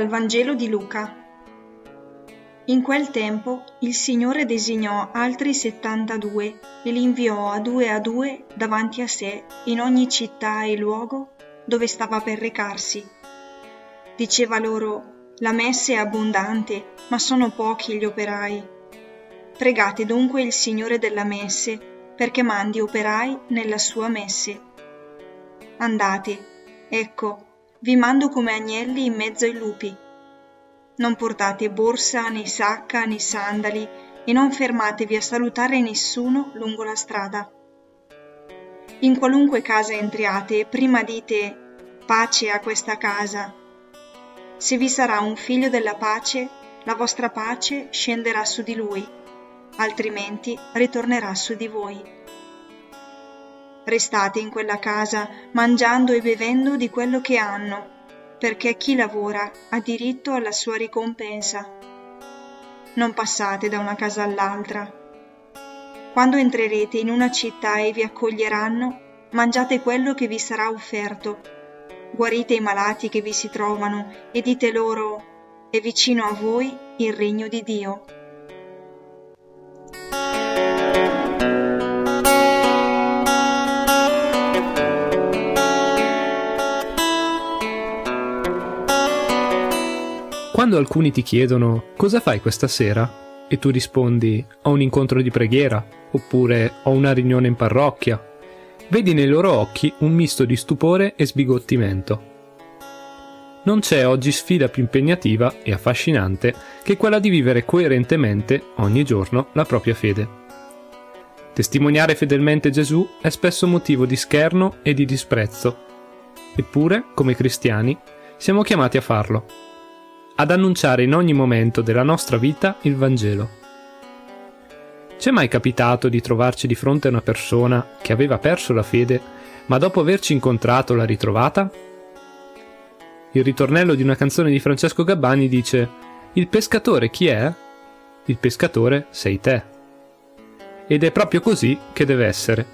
Dal Vangelo di Luca. In quel tempo il Signore designò altri settantadue e li inviò a due a due davanti a sé in ogni città e luogo dove stava per recarsi. Diceva loro, la messe è abbondante, ma sono pochi gli operai. Pregate dunque il Signore della messe perché mandi operai nella sua messe. Andate, ecco, vi mando come agnelli in mezzo ai lupi. Non portate borsa, né sacca, né sandali, e non fermatevi a salutare nessuno lungo la strada. In qualunque casa entriate, prima dite pace a questa casa. Se vi sarà un figlio della pace, la vostra pace scenderà su di lui, altrimenti ritornerà su di voi. Restate in quella casa, mangiando e bevendo di quello che hanno, perché chi lavora ha diritto alla sua ricompensa. Non passate da una casa all'altra. Quando entrerete in una città e vi accoglieranno, mangiate quello che vi sarà offerto. Guarite i malati che vi si trovano e dite loro, è vicino a voi il regno di Dio. Quando alcuni ti chiedono cosa fai questa sera e tu rispondi ho un incontro di preghiera oppure ho una riunione in parrocchia, vedi nei loro occhi un misto di stupore e sbigottimento. Non c'è oggi sfida più impegnativa e affascinante che quella di vivere coerentemente ogni giorno la propria fede. Testimoniare fedelmente Gesù è spesso motivo di scherno e di disprezzo. Eppure, come cristiani, siamo chiamati a farlo ad annunciare in ogni momento della nostra vita il Vangelo. Ci è mai capitato di trovarci di fronte a una persona che aveva perso la fede, ma dopo averci incontrato l'ha ritrovata? Il ritornello di una canzone di Francesco Gabbani dice Il pescatore chi è? Il pescatore sei te. Ed è proprio così che deve essere.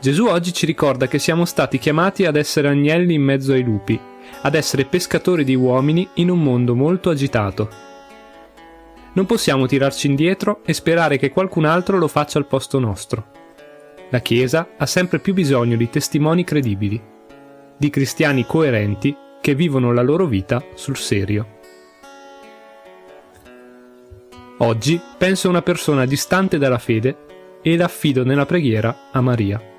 Gesù oggi ci ricorda che siamo stati chiamati ad essere agnelli in mezzo ai lupi ad essere pescatori di uomini in un mondo molto agitato. Non possiamo tirarci indietro e sperare che qualcun altro lo faccia al posto nostro. La Chiesa ha sempre più bisogno di testimoni credibili, di cristiani coerenti che vivono la loro vita sul serio. Oggi penso a una persona distante dalla fede e l'affido nella preghiera a Maria.